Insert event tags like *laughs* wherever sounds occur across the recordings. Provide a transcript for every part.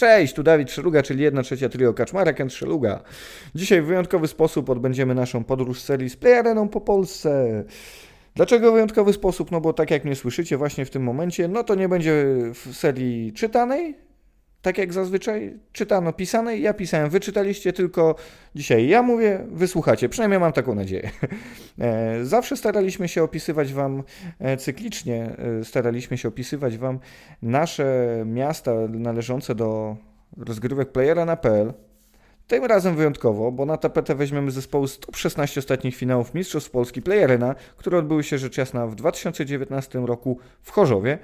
Cześć, tu Dawid Szeluga, czyli jedna trzecia trio Kaczmarek and Szeluga. Dzisiaj w wyjątkowy sposób odbędziemy naszą podróż serii z Playareną po Polsce. Dlaczego wyjątkowy sposób? No bo tak jak mnie słyszycie właśnie w tym momencie, no to nie będzie w serii czytanej, tak jak zazwyczaj czytano pisanej, ja pisałem, wyczytaliście tylko dzisiaj. Ja mówię, wysłuchacie, przynajmniej mam taką nadzieję. *laughs* E, zawsze staraliśmy się opisywać Wam e, cyklicznie, e, staraliśmy się opisywać Wam nasze miasta należące do rozgrywek playera na PL. Tym razem wyjątkowo, bo na tapetę weźmiemy zespołu z top 16 ostatnich finałów Mistrzostw Polski Playerena, które odbyły się rzecz jasna w 2019 roku w Chorzowie.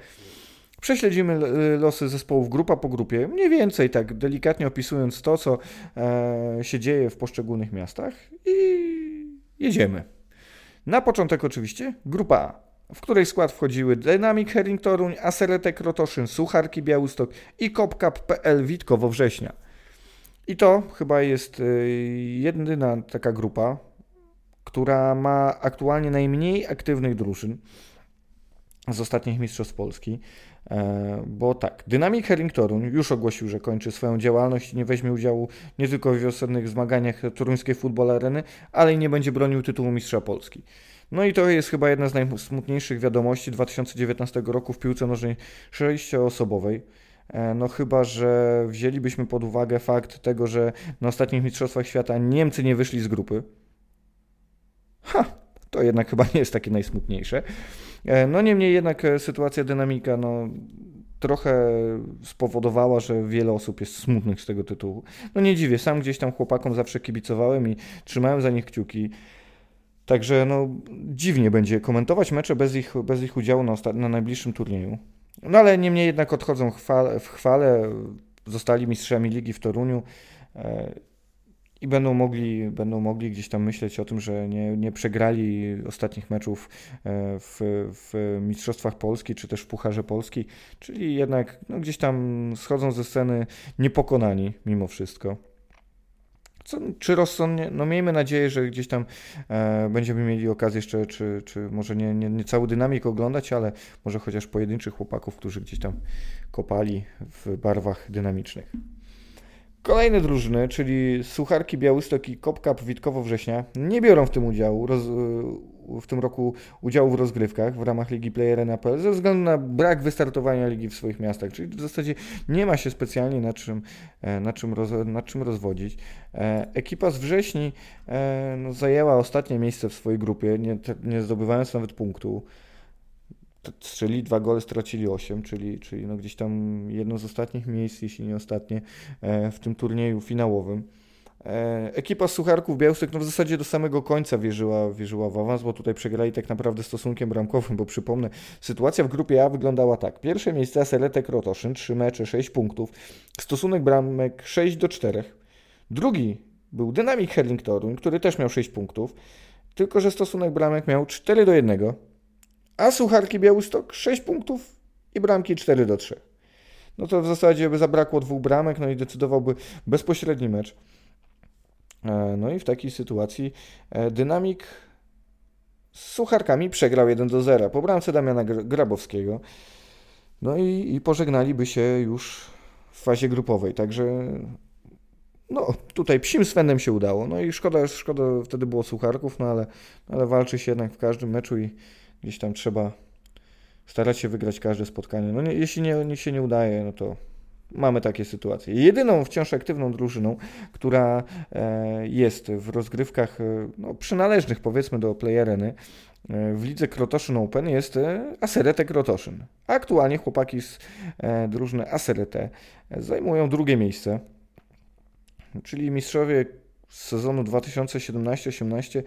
Prześledzimy losy zespołów grupa po grupie, mniej więcej tak delikatnie opisując to, co e, się dzieje w poszczególnych miastach i jedziemy. Na początek oczywiście grupa A, w której skład wchodziły Dynamic Herring Toruń, Aseretek Rotoszyn, Sucharki Białystok i Kopkap.pl Witkowo Września. I to chyba jest e, jedyna taka grupa, która ma aktualnie najmniej aktywnych drużyn z ostatnich Mistrzostw Polski. E, bo tak, Dynamic Herring Torun już ogłosił, że kończy swoją działalność i nie weźmie udziału nie tylko w wiosennych zmaganiach toruńskiej futbol areny, ale i nie będzie bronił tytułu mistrza Polski. No i to jest chyba jedna z najsmutniejszych wiadomości 2019 roku w piłce nożnej sześcioosobowej. E, no chyba, że wzięlibyśmy pod uwagę fakt tego, że na ostatnich Mistrzostwach Świata Niemcy nie wyszli z grupy. Ha, to jednak chyba nie jest takie najsmutniejsze. E, no niemniej jednak e, sytuacja dynamika no, trochę spowodowała, że wiele osób jest smutnych z tego tytułu. No nie dziwię, sam gdzieś tam chłopakom zawsze kibicowałem i trzymałem za nich kciuki. Także no, dziwnie będzie komentować mecze bez ich, bez ich udziału na, na najbliższym turnieju. No ale niemniej jednak odchodzą w chwale, zostali mistrzami ligi w Toruniu. I będą mogli, będą mogli gdzieś tam myśleć o tym, że nie, nie przegrali ostatnich meczów e, w, w Mistrzostwach Polski, czy też w Pucharze Polski, czyli jednak no, gdzieś tam schodzą ze sceny niepokonani mimo wszystko. Co, czy rozsądnie? No miejmy nadzieję, że gdzieś tam e, będziemy mieli okazję jeszcze, czy, czy może nie, nie, nie cały dynamik oglądać, ale może chociaż pojedynczych chłopaków, którzy gdzieś tam kopali w barwach dynamicznych. Kolejne drużyny, czyli Sucharki Białystok i Kopkap Witkowo Września, nie biorą w tym udziału, roz, w tym roku udziału w rozgrywkach w ramach Ligi Player NAPL ze względu na brak wystartowania ligi w swoich miastach, czyli w zasadzie nie ma się specjalnie na czym, e, na czym, roz, na czym rozwodzić. E, ekipa z wrześni e, no, zajęła ostatnie miejsce w swojej grupie, nie, nie zdobywając nawet punktu strzelili dwa gole, stracili 8, czyli, czyli no gdzieś tam jedno z ostatnich miejsc, jeśli nie ostatnie, e, w tym turnieju finałowym. E, ekipa Sucharków Białystok no w zasadzie do samego końca wierzyła, wierzyła w awans, bo tutaj przegrali tak naprawdę stosunkiem bramkowym, bo przypomnę, sytuacja w grupie A wyglądała tak. Pierwsze miejsce Seletek Rotoszyn, 3 mecze, 6 punktów, stosunek bramek 6 do 4. Drugi był Dynamic Herling Toruń, który też miał 6 punktów, tylko że stosunek bramek miał 4 do 1 a Sucharki Białystok 6 punktów i bramki 4 do 3. No to w zasadzie by zabrakło dwóch bramek, no i decydowałby bezpośredni mecz. E, no i w takiej sytuacji e, Dynamik z Sucharkami przegrał 1 do 0 po bramce Damiana Grabowskiego. No i, i pożegnaliby się już w fazie grupowej. Także no, tutaj psim Svenem się udało. No i szkoda, szkoda wtedy było Sucharków, no ale, ale walczy się jednak w każdym meczu i gdzieś tam trzeba starać się wygrać każde spotkanie. No nie, jeśli nie, nie się nie udaje, no to mamy takie sytuacje. Jedyną wciąż aktywną drużyną, która e, jest w rozgrywkach e, no, przynależnych powiedzmy do playereny e, w lidze Krotoszyn Open jest Aserete Krotoszyn. Aktualnie chłopaki z drużyny Aserete zajmują drugie miejsce, czyli mistrzowie z sezonu 2017-18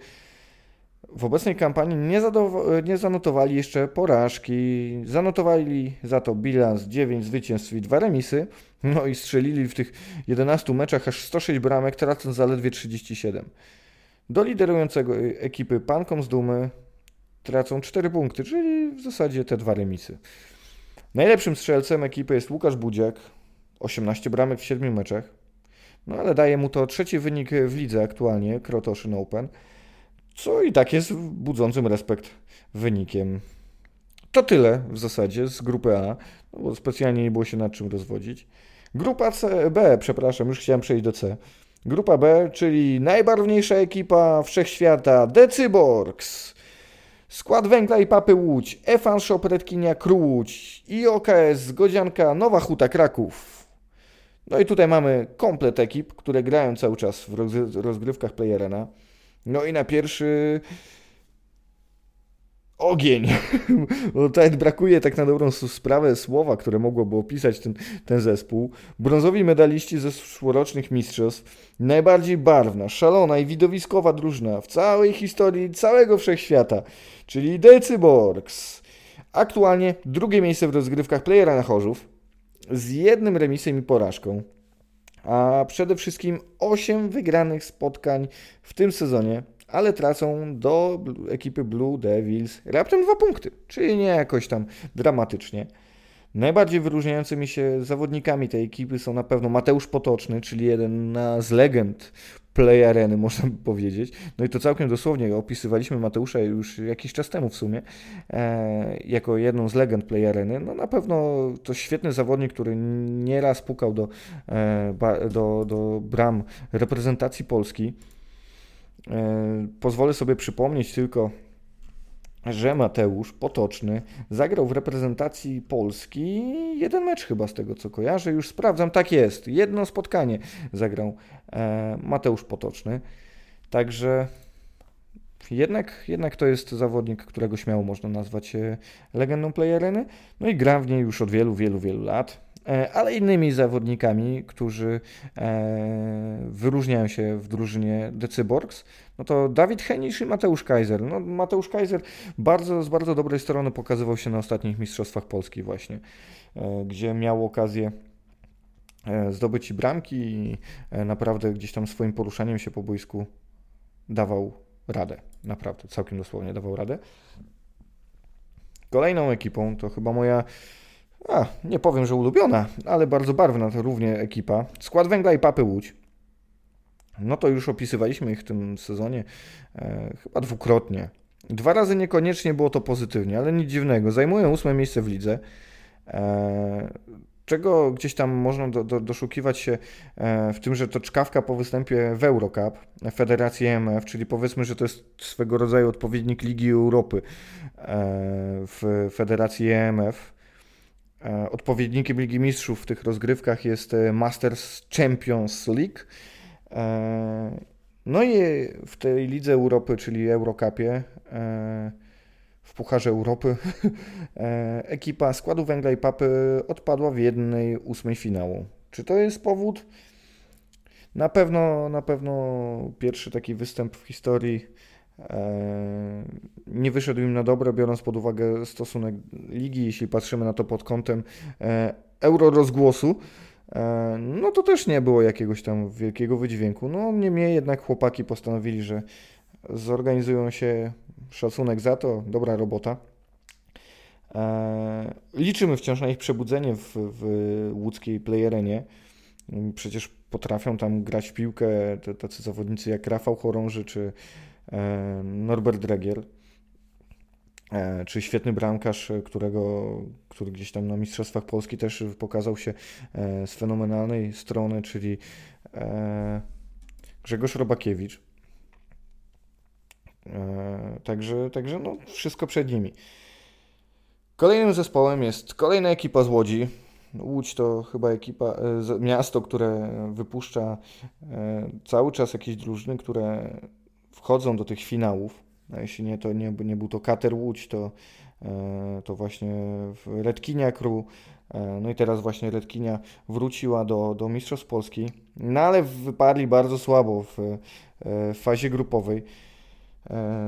w obecnej kampanii nie, nie, zanotowali jeszcze porażki. Zanotowali za to bilans 9 zwycięstw i 2 remisy. No i strzelili w tych 11 meczach aż 106 bramek, tracąc zaledwie 37. Do liderującego ekipy Pankom z Dumy tracą 4 punkty, czyli w zasadzie te dwa remisy. Najlepszym strzelcem ekipy jest Łukasz Budziak, 18 bramek w 7 meczach. No ale daje mu to trzeci wynik w lidze aktualnie, Krotoszyn Open co i tak jest budzącym respekt wynikiem. To tyle w zasadzie z grupy A, no bo specjalnie nie było się nad czym rozwodzić. Grupa C, B, przepraszam, już chciałem przejść do C. Grupa B, czyli najbarwniejsza ekipa wszechświata, Decyborgs. Skład Węgla i Papy Łódź, Efan Shop Redkinia IOKS Godzianka Nowa Huta Kraków. No i tutaj mamy komplet ekip, które grają cały czas w rozgrywkach Playerena. No i na pierwszy ogień. *laughs* Bo tutaj brakuje tak na dobrą sprawę słowa, które mogłoby opisać ten, ten zespół. Brązowi medaliści ze zeszłorocznych mistrzostw. Najbardziej barwna, szalona i widowiskowa drużyna w całej historii całego wszechświata, czyli Decyborgs. Aktualnie drugie miejsce w rozgrywkach playera na Chorzów z jednym remisem i porażką. A przede wszystkim 8 wygranych spotkań w tym sezonie ale tracą do ekipy Blue Devils raptem dwa punkty, czyli nie jakoś tam dramatycznie. Najbardziej wyróżniającymi się zawodnikami tej ekipy są na pewno Mateusz Potoczny, czyli jeden z legend play areny, można by powiedzieć. No i to całkiem dosłownie opisywaliśmy Mateusza już jakiś czas temu w sumie, e, jako jedną z legend play areny. No na pewno to świetny zawodnik, który nieraz pukał do, e, do, do bram reprezentacji Polski. E, pozwolę sobie przypomnieć tylko, że Mateusz Potoczny zagrał w reprezentacji Polski jeden mecz chyba z tego co kojarzę, już sprawdzam, tak jest, jedno spotkanie zagrał e, Mateusz Potoczny, także jednak, jednak to jest zawodnik, którego śmiało można nazwać e, legendą playereny, no i gra w niej już od wielu, wielu, wielu lat. E, ale innymi zawodnikami, którzy e, wyróżniają się w drużynie Decyborgs, no to Dawid Henisz i Mateusz Kaiser. No, Mateusz Kaiser bardzo, z bardzo dobrej strony pokazywał się na ostatnich Mistrzostwach Polski właśnie, e, gdzie miał okazję zdobyć bramki i naprawdę gdzieś tam swoim poruszaniem się po boisku dawał radę. Naprawdę, całkiem dosłownie dawał radę. Kolejną ekipą to chyba moja a, nie powiem, że ulubiona, ale bardzo barwna to równie ekipa. Skład Węgla i Papy Łódź. No to już opisywaliśmy ich w tym sezonie e, chyba dwukrotnie. Dwa razy niekoniecznie było to pozytywnie, ale nic dziwnego. Zajmują ósme miejsce w lidze. E, czego gdzieś tam można do, do, doszukiwać się e, w tym, że to czkawka po występie w Eurocup Federacji EMF, czyli powiedzmy, że to jest swego rodzaju odpowiednik Ligi Europy e, w Federacji EMF odpowiednikiem Ligi Mistrzów w tych rozgrywkach jest e, Masters Champions League. E, no i w tej Lidze Europy, czyli Eurocupie, w Pucharze Europy, *laughs* ekipa składu węgla i papy odpadła w jednej ósmej finału. Czy to jest powód? Na pewno, na pewno pierwszy taki występ w historii E, nie wyszedł im na dobre, biorąc pod uwagę stosunek ligi, jeśli patrzymy na to pod kątem e, euro rozgłosu. E, no to też nie było jakiegoś tam wielkiego wydźwięku. No niemniej jednak chłopaki postanowili, że zorganizują się, szacunek za to, dobra robota. Liczymy wciąż na ich przebudzenie w, w łódzkiej playerenie. Przecież potrafią tam grać w piłkę tacy zawodnicy jak Rafał Chorąży czy E, Norbert Dregiel, e, czy świetny bramkarz, którego, który gdzieś tam na Mistrzostwach Polski też pokazał się e, z fenomenalnej strony, czyli Grzegorz Robakiewicz. Także, także no, wszystko przed nimi. Kolejnym zespołem jest kolejna ekipa z Łodzi. Łódź to chyba ekipa, miasto, które wypuszcza cały czas jakieś drużyny, które wchodzą do tych finałów, a jeśli nie, to nie, nie był to Kater Łódź, to, e, to właśnie Redkinia Crew, e, no i teraz właśnie Redkinia wróciła do, do Mistrzostw Polski, no ale wypadli bardzo słabo w, e, w fazie grupowej.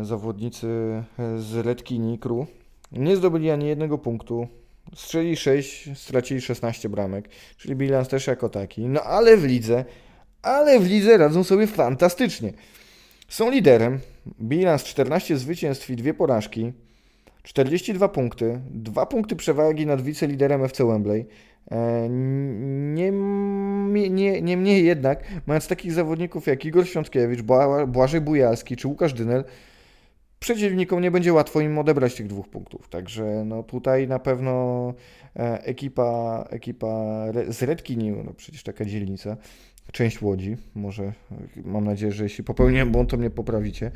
Zawodnicy z Redkini Crew nie zdobyli ani jednego punktu, strzeli 6, stracili 16 bramek, czyli bilans też jako taki, no ale w lidze, ale w lidze radzą sobie fantastycznie. Są liderem. Bilans 14 zwycięstw i dwie porażki. 42 punkty. Dwa punkty przewagi nad wiceliderem FC Wembley. E, Niemniej nie, nie, nie jednak, mając takich zawodników jak Igor Świątkiewicz, Błażej Bujalski czy Łukasz Dynel, przeciwnikom nie będzie łatwo im odebrać tych dwóch punktów. Także no tutaj na pewno e, ekipa, ekipa z Redkini, no przecież taka dzielnica, część Łodzi, może mam nadzieję, że jeśli popełniłem błąd, to mnie poprawicie,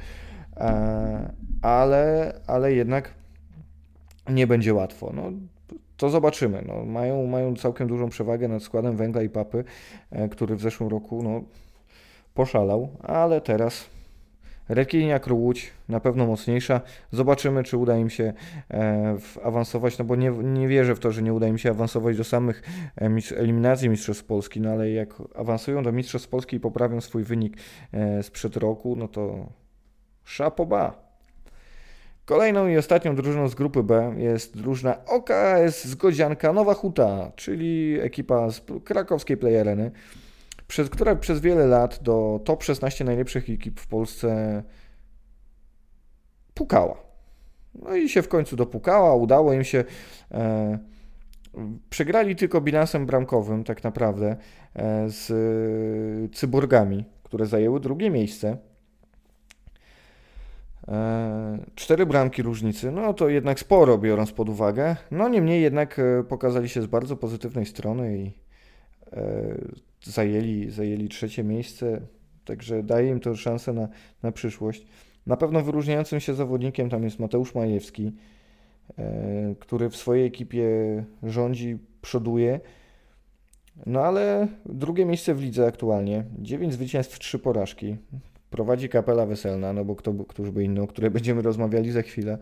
e, ale, ale jednak nie będzie łatwo. No, to zobaczymy. No, mają, mają całkiem dużą przewagę nad składem węgla i papy, e, który w zeszłym roku no, poszalał, ale teraz Rekiniak Łódź na pewno mocniejsza. Zobaczymy, czy uda im się e, awansować, no bo nie, nie wierzę w to, że nie uda im się awansować do samych e, eliminacji Mistrzostw Polski, no ale jak awansują do Mistrzostw Polski i poprawią swój wynik sprzed roku, no to szapoba. Kolejną i ostatnią drużyną z grupy B jest drużyna OKS Zgodzianka Nowa Huta, czyli ekipa z krakowskiej Play Areny, przez, która przez wiele lat do top 16 najlepszych ekip w Polsce pukała. No i się w końcu dopukała, udało im się. E, przegrali tylko bilansem bramkowym, tak naprawdę, e, z Cyborgami, które zajęły drugie miejsce. E, cztery bramki różnicy, no to jednak sporo biorąc pod uwagę. No niemniej jednak e, pokazali się z bardzo pozytywnej strony i e, zajęli, zajęli trzecie miejsce, także daje im to szansę na, na przyszłość. Na pewno wyróżniającym się zawodnikiem tam jest Mateusz Majewski, który w swojej ekipie rządzi, przoduje. No ale drugie miejsce w lidze aktualnie. 9 zwycięstw, 3 porażki prowadzi kapela weselna, no bo kto, któż by inny, o której będziemy rozmawiali za chwilę.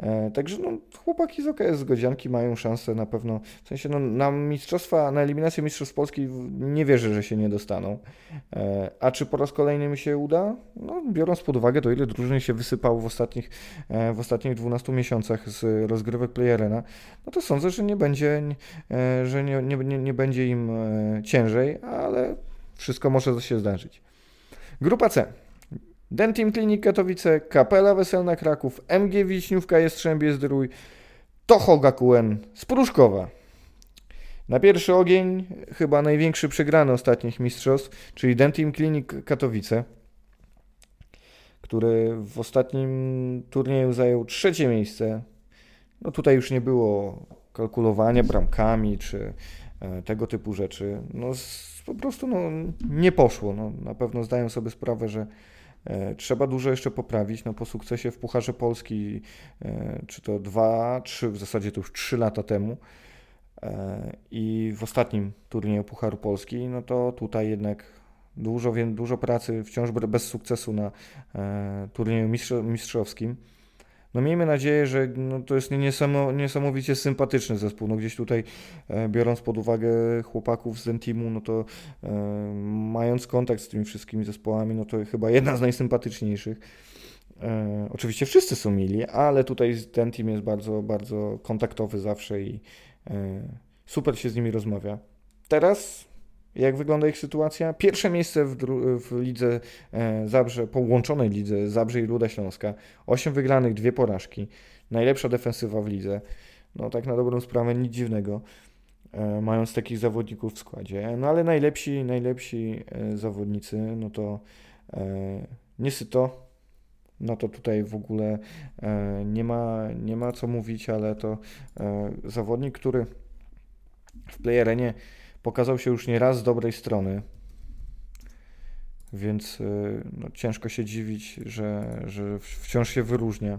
E, także no, chłopaki z OKS Godzianki mają szansę na pewno, w sensie no, na mistrzostwa, na eliminację Mistrzostw Polski nie wierzę, że się nie dostaną. E, a czy po raz kolejny mi się uda? No, biorąc pod uwagę to, ile drużyn się wysypało w ostatnich, e, w ostatnich 12 miesiącach z rozgrywek Playerena, no to sądzę, że nie będzie, że nie, nie, nie, nie będzie im ciężej, ale wszystko może się zdarzyć. Grupa C. Dentim Klinik Katowice, Kapela Weselna Kraków, MG Wiśniówka Jastrzębie Zdrój, Toho Gakuen z Pruszkowa. Na pierwszy ogień chyba największy przegrany ostatnich mistrzostw, czyli Dentim Klinik Katowice, który w ostatnim turnieju zajął trzecie miejsce. No tutaj już nie było kalkulowania bramkami czy e, tego typu rzeczy. No po prostu no, nie poszło. No, na pewno zdają sobie sprawę, że trzeba dużo jeszcze poprawić. No, po sukcesie w Pucharze Polski, e, czy to dwa, trzy, w zasadzie to już trzy lata temu e, i w ostatnim turnieju Pucharu Polski, no to tutaj jednak dużo, dużo pracy, wciąż bez sukcesu na e, turnieju mistrzowskim no miejmy nadzieję, że no, to jest niesamowicie sympatyczny zespół. No gdzieś tutaj, e, biorąc pod uwagę chłopaków z Zentimu, no to e, mając kontakt z tymi wszystkimi zespołami, no to chyba jedna z najsympatyczniejszych. E, oczywiście wszyscy są mili, ale tutaj ten team jest bardzo, bardzo kontaktowy zawsze i e, super się z nimi rozmawia. Teraz jak wygląda ich sytuacja? Pierwsze miejsce w, w lidze e, Zabrze, połączonej lidze Zabrze i Ruda Śląska. 8 wygranych, dwie porażki. Najlepsza defensywa w lidze. No tak na dobrą sprawę nic dziwnego, e, mając takich zawodników w składzie. No ale najlepsi, najlepsi e, zawodnicy, no to Niesyto, no to tutaj w ogóle nie ma, nie ma co mówić, ale to zawodnik, który w playerenie pokazał się już nie raz z dobrej strony, więc y, no, ciężko się dziwić, że, że wciąż się wyróżnia.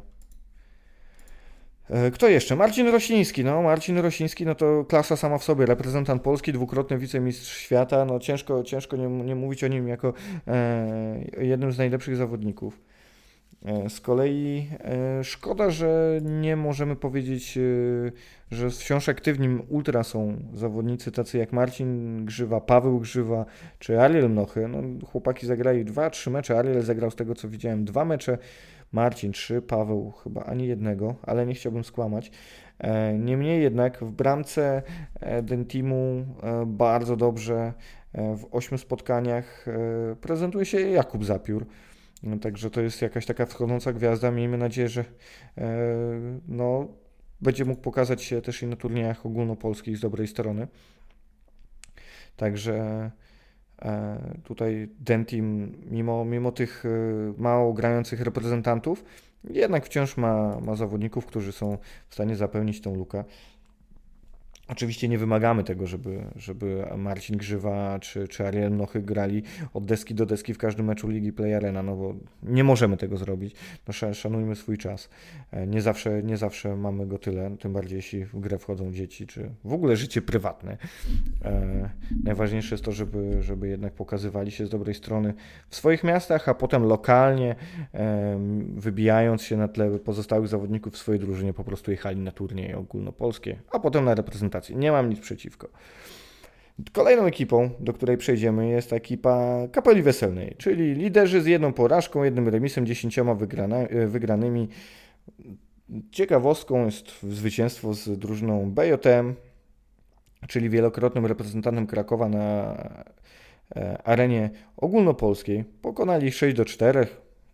E, kto jeszcze? Marcin Rosiński. No, Marcin Rosiński no to klasa sama w sobie, reprezentant Polski, dwukrotny wicemistrz świata. No, ciężko, ciężko nie, nie mówić o nim jako e, jednym z najlepszych zawodników. E, z kolei e, szkoda, że nie możemy powiedzieć, e, że wciąż aktywni ultra są zawodnicy tacy jak Marcin Grzywa, Paweł Grzywa czy Ariel Mnochy. No, chłopaki zagrali dwa, trzy mecze. Ariel zagrał z tego co widziałem dwa mecze, Marcin trzy, Paweł chyba ani jednego, ale nie chciałbym skłamać. Niemniej jednak w bramce Dentimu bardzo dobrze w ośmiu spotkaniach prezentuje się Jakub Zapiór. No, także to jest jakaś taka wschodząca gwiazda. Miejmy nadzieję, że e, no, będzie mógł pokazać się też i na turniejach ogólnopolskich z dobrej strony. Także e, tutaj Dentim, mimo, mimo tych e, mało grających reprezentantów, jednak wciąż ma, ma zawodników, którzy są w stanie zapełnić tą lukę. Oczywiście nie wymagamy tego, żeby, żeby Marcin Grzywa czy, czy Ariel Nochy grali od deski do deski w każdym meczu Ligi Play Arena, no bo nie możemy tego zrobić. No, szanujmy swój czas. E, nie zawsze, nie zawsze mamy go tyle, tym bardziej jeśli w grę wchodzą dzieci, czy w ogóle życie prywatne. E, najważniejsze jest to, żeby, żeby jednak pokazywali się z dobrej strony w swoich miastach, a potem lokalnie, e, wybijając się na tle pozostałych zawodników w swojej drużynie, po prostu jechali na turnieje ogólnopolskie, a potem na reprezentację nie mam nic przeciwko. Kolejną ekipą, do której przejdziemy, jest ekipa Kapeli Weselnej, czyli liderzy z jedną porażką, jednym remisem, dziesięcioma e, wygranymi. Ciekawostką jest zwycięstwo z drużyną BJM, czyli wielokrotnym reprezentantem Krakowa na e, arenie ogólnopolskiej. Pokonali 6 do 4,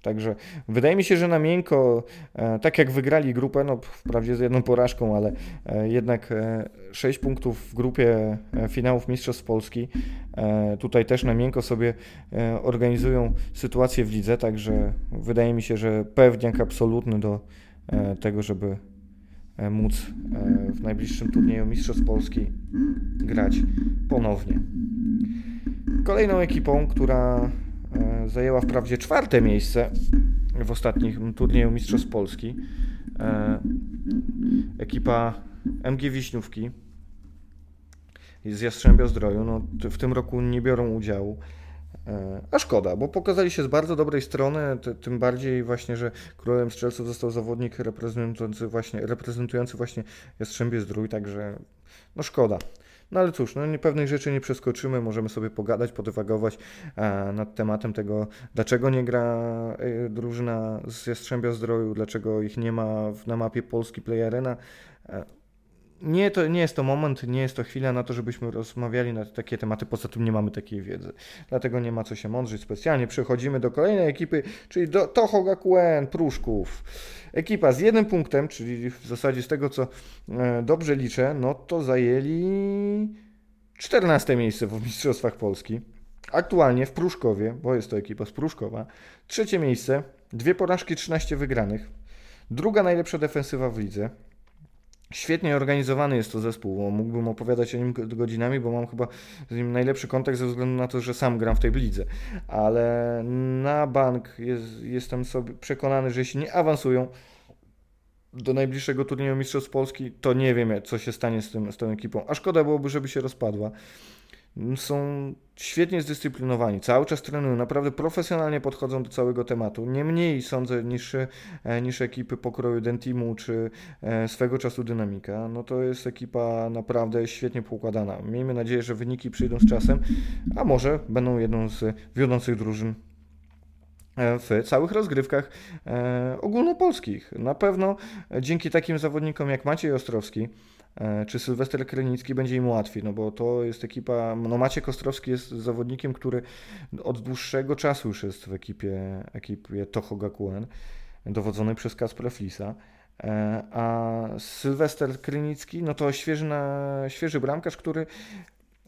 Także wydaje mi się, że na miękko, e, tak jak wygrali grupę, no wprawdzie z jedną porażką, ale e, jednak 6 e, punktów w grupie finałów Mistrzostw Polski. Tutaj też na miękko sobie organizują sytuację w lidze, także wydaje mi się, że pewniak absolutny do tego, żeby móc w najbliższym turnieju Mistrzostw Polski grać ponownie. Kolejną ekipą, która zajęła wprawdzie czwarte miejsce w ostatnim turnieju Mistrzostw Polski. E, ekipa MG Wiśniówki z Jastrzębia Zdroju no, w tym roku nie biorą udziału. E, a szkoda, bo pokazali się z bardzo dobrej strony, tym bardziej właśnie, że królem strzelców został zawodnik reprezentujący właśnie, reprezentujący właśnie Jastrzębie Zdrój, także no szkoda. No ale cóż, no, pewnych rzeczy nie przeskoczymy, możemy sobie pogadać, podywagować e, nad tematem tego, dlaczego nie gra e, drużyna z Jastrzębia Zdroju, dlaczego ich nie ma na mapie Polski Play Arena. E, nie, to nie jest to moment, nie jest to chwila na to, żebyśmy rozmawiali na takie tematy, poza tym nie mamy takiej wiedzy. Dlatego nie ma co się mądrzyć specjalnie. Przechodzimy do kolejnej ekipy, czyli do Toho Gakuen Pruszków. Ekipa z jednym punktem, czyli w zasadzie z tego, co e, dobrze liczę, no to zajęli 14 miejsce w Mistrzostwach Polski. Aktualnie w Pruszkowie, bo jest to ekipa z Pruszkowa, trzecie miejsce, dwie porażki, 13 wygranych. Druga najlepsza defensywa w lidze. Świetnie organizowany jest to zespół. Mógłbym opowiadać o nim godzinami, bo mam chyba z nim najlepszy kontakt ze względu na to, że sam gram w tej blidze. Ale na bank jest, jestem sobie przekonany, że jeśli nie awansują do najbliższego turnieju Mistrzostw Polski, to nie wiem, co się stanie z, tym, z tą ekipą. A szkoda byłoby, żeby się rozpadła są świetnie zdyscyplinowani, cały czas trenują, naprawdę profesjonalnie podchodzą do całego tematu. Nie mniej sądzę niż, e, niż ekipy pokroju Dentimu czy e, swego czasu Dynamika. No to jest ekipa naprawdę świetnie poukładana. Miejmy nadzieję, że wyniki przyjdą z czasem, a może będą jedną z wiodących drużyn w całych rozgrywkach ogólnopolskich. Na pewno dzięki takim zawodnikom jak Maciej Ostrowski, E, czy Sylwester Krynicki będzie im łatwiej, no bo to jest ekipa, no Maciek Ostrowski jest zawodnikiem, który od dłuższego czasu już jest w ekipie, ekipie Toho Gakuen, dowodzonej przez Kaspra Flisa, e, a Sylwester Krynicki, no to świeży, na, świeży bramkarz, który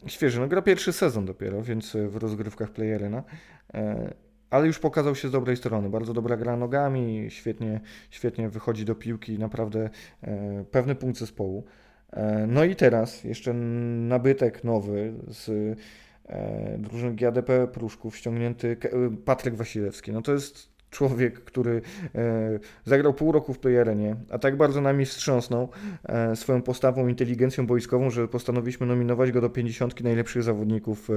świeży, no gra pierwszy sezon dopiero, więc w rozgrywkach Playerena, e, ale już pokazał się z dobrej strony. Bardzo dobra gra nogami, świetnie, świetnie wychodzi do piłki, naprawdę pewny punkt zespołu. E, no i teraz jeszcze nabytek nowy z e, drużyny GADP Pruszków, ściągnięty Patryk Wasilewski. No to jest człowiek, który e, zagrał pół roku w Playerenie, a tak bardzo nami wstrząsnął e, swoją postawą, inteligencją boiskową, że postanowiliśmy nominować go do 50 najlepszych zawodników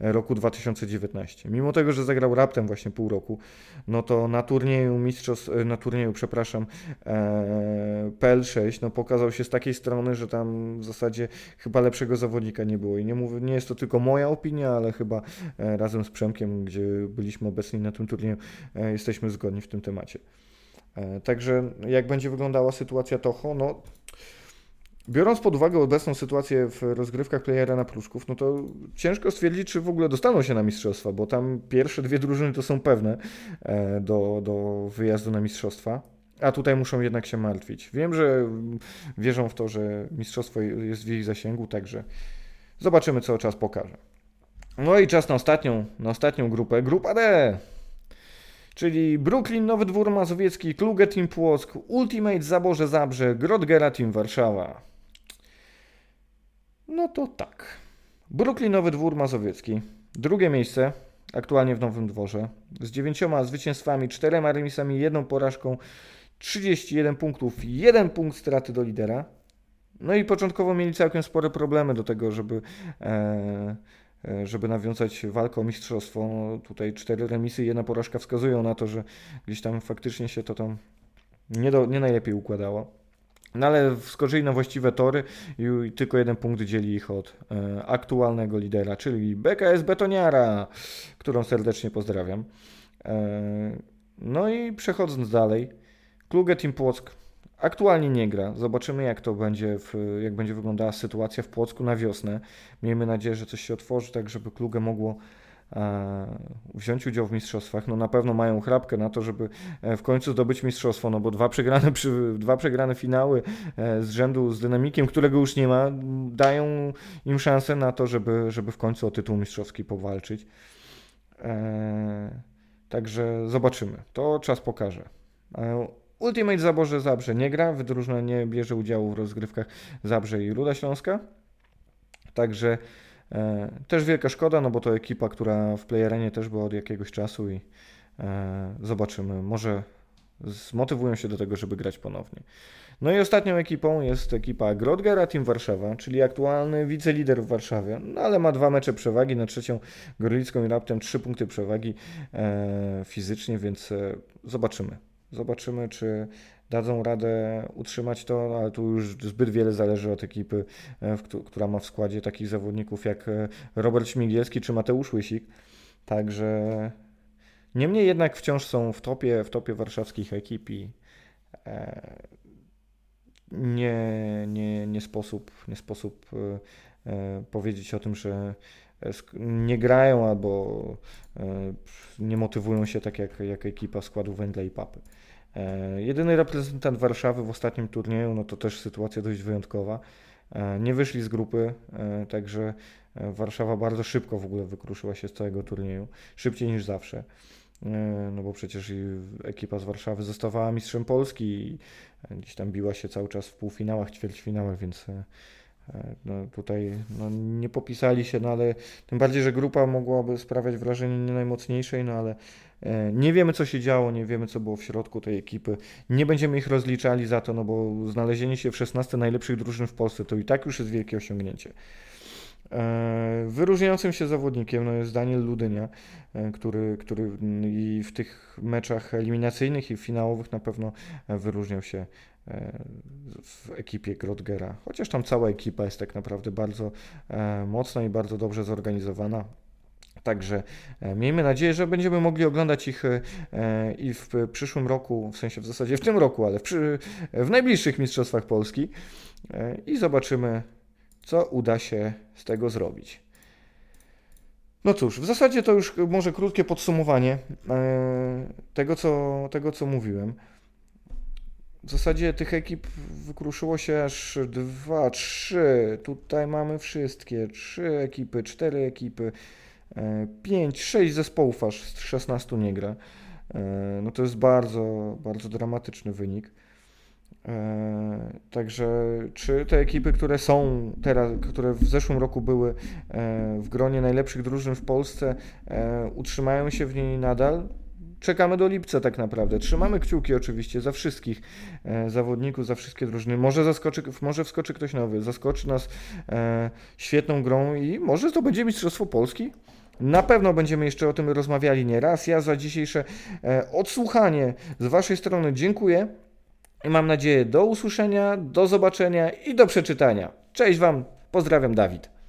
e, roku 2019. Mimo tego, że zagrał raptem właśnie pół roku, no to na turnieju mistrzostw, na turnieju, przepraszam, PL6, no pokazał się z takiej strony, że tam w zasadzie chyba lepszego zawodnika nie było. I nie, mówię, nie jest to tylko moja opinia, ale chyba razem z Przemkiem, gdzie byliśmy obecni na tym turnieju, jesteśmy jesteśmy zgodni w tym temacie. E, także jak będzie wyglądała sytuacja Toho, no biorąc pod uwagę obecną sytuację w rozgrywkach playera na Pruszków, no to ciężko stwierdzić, czy w ogóle dostaną się na mistrzostwa, bo tam pierwsze dwie drużyny to są pewne e, do, do wyjazdu na mistrzostwa. A tutaj muszą jednak się martwić. Wiem, że wierzą w to, że mistrzostwo jest w ich zasięgu, także zobaczymy, co czas pokaże. No i czas na ostatnią, na ostatnią grupę. Grupa D. czyli Brooklyn, Nowy Dwór Mazowiecki, Kluge Team Płock, Ultimate Zaborze Zabrze, Grodgera Team Warszawa. No to tak. Brooklyn, Nowy Dwór Mazowiecki. Drugie miejsce, aktualnie w Nowym Dworze, z dziewięcioma zwycięstwami, czterema remisami, jedną porażką, 31 punktów, jeden punkt straty do lidera. No i początkowo mieli całkiem spore problemy do tego, żeby, e, żeby nawiązać walkę o mistrzostwo. No, tutaj cztery remisy i jedna porażka wskazują na to, że gdzieś tam faktycznie się to tam nie, do, nie najlepiej układało. No ale wskoczyli na właściwe tory i tylko jeden punkt dzieli ich od e, aktualnego lidera, czyli BKS Betoniara, którą serdecznie pozdrawiam. E, no i przechodząc dalej, Kluge Team Płock aktualnie nie gra. Zobaczymy jak to będzie, w, jak będzie wyglądała sytuacja w Płocku na wiosnę. Miejmy nadzieję, że coś się otworzy, tak żeby Kluge mogło e, wziąć udział w mistrzostwach. No na pewno mają chrapkę na to, żeby e, w końcu zdobyć mistrzostwo, no bo dwa przegrane, przy, dwa przegrane finały e, z rzędu z Dynamikiem, którego już nie ma, dają im szansę na to, żeby, żeby w końcu o tytuł mistrzowski powalczyć. Także zobaczymy. To czas pokaże. Ultimate Zaborze Zabrze nie gra, wydróżna nie bierze udziału w rozgrywkach Zabrze i Ruda Śląska. Także e, też wielka szkoda, no bo to ekipa, która w Playerenie też była od jakiegoś czasu i e, zobaczymy, może zmotywują się do tego, żeby grać ponownie. No i ostatnią ekipą jest ekipa Grodgera Team Warszawa, czyli aktualny wicelider w Warszawie, no ale ma dwa mecze przewagi, na trzecią Gorlicką i Raptem trzy punkty przewagi e, fizycznie, więc e, zobaczymy. Zobaczymy, czy dadzą radę utrzymać to, ale tu już zbyt wiele zależy od ekipy, e, która ma w składzie takich zawodników jak e, Robert Śmigielski czy Mateusz Łysik. Także niemniej jednak wciąż są w topie, w topie warszawskich ekip i e, nie, nie, nie sposób, nie sposób powiedzieć o tym, że nie grają albo nie motywują się tak jak, jak ekipa składu węgla i papy. E, jedyny reprezentant Warszawy w ostatnim turnieju, no to też sytuacja dość wyjątkowa. E, nie wyszli z grupy, e, także Warszawa bardzo szybko w ogóle wykruszyła się z całego turnieju, szybciej niż zawsze. No bo przecież ekipa z Warszawy zostawała mistrzem Polski i gdzieś tam biła się cały czas w półfinałach, ćwierćfinałach, więc no tutaj no nie popisali się, no ale tym bardziej, że grupa mogłaby sprawiać wrażenie nie najmocniejszej, no ale E, nie wiemy, co się działo, nie wiemy, co było w środku tej ekipy. Nie będziemy ich rozliczali za to, no bo znalezienie się w 16 najlepszych drużyn w Polsce to i tak już jest wielkie osiągnięcie. E, wyróżniającym się zawodnikiem no jest Daniel Ludynia, e, który, który i w tych meczach eliminacyjnych i finałowych na pewno wyróżniał się w ekipie Grotgera. Chociaż tam cała ekipa jest tak naprawdę bardzo mocna i bardzo dobrze zorganizowana. Także e, miejmy nadzieję, że będziemy mogli oglądać ich e, i w przyszłym roku, w sensie w zasadzie w tym roku, ale w, przy, w najbliższych Mistrzostwach Polski e, i zobaczymy, co uda się z tego zrobić. No cóż, w zasadzie to już może krótkie podsumowanie tego, co, tego, co mówiłem. W zasadzie tych ekip wykruszyło się aż dwa, trzy. Tutaj mamy wszystkie. Trzy ekipy, cztery ekipy. 5-6 zespołów aż z 16 nie gra. E, no to jest bardzo, bardzo dramatyczny wynik. E, także czy te ekipy, które są teraz, które w zeszłym roku były e, w gronie najlepszych drużyn w Polsce, utrzymają się w niej nadal? Czekamy do lipca tak naprawdę. Trzymamy kciuki oczywiście za wszystkich zawodników, za wszystkie drużyny. Może zaskoczy, może wskoczy ktoś nowy, zaskoczy nas świetną grą i może to będzie Mistrzostwo Polski. Na pewno będziemy jeszcze o tym rozmawiali nie raz. Ja za dzisiejsze e, odsłuchanie z Waszej strony dziękuję mam nadzieję do usłyszenia, do zobaczenia i do przeczytania. Cześć Wam, pozdrawiam Dawid.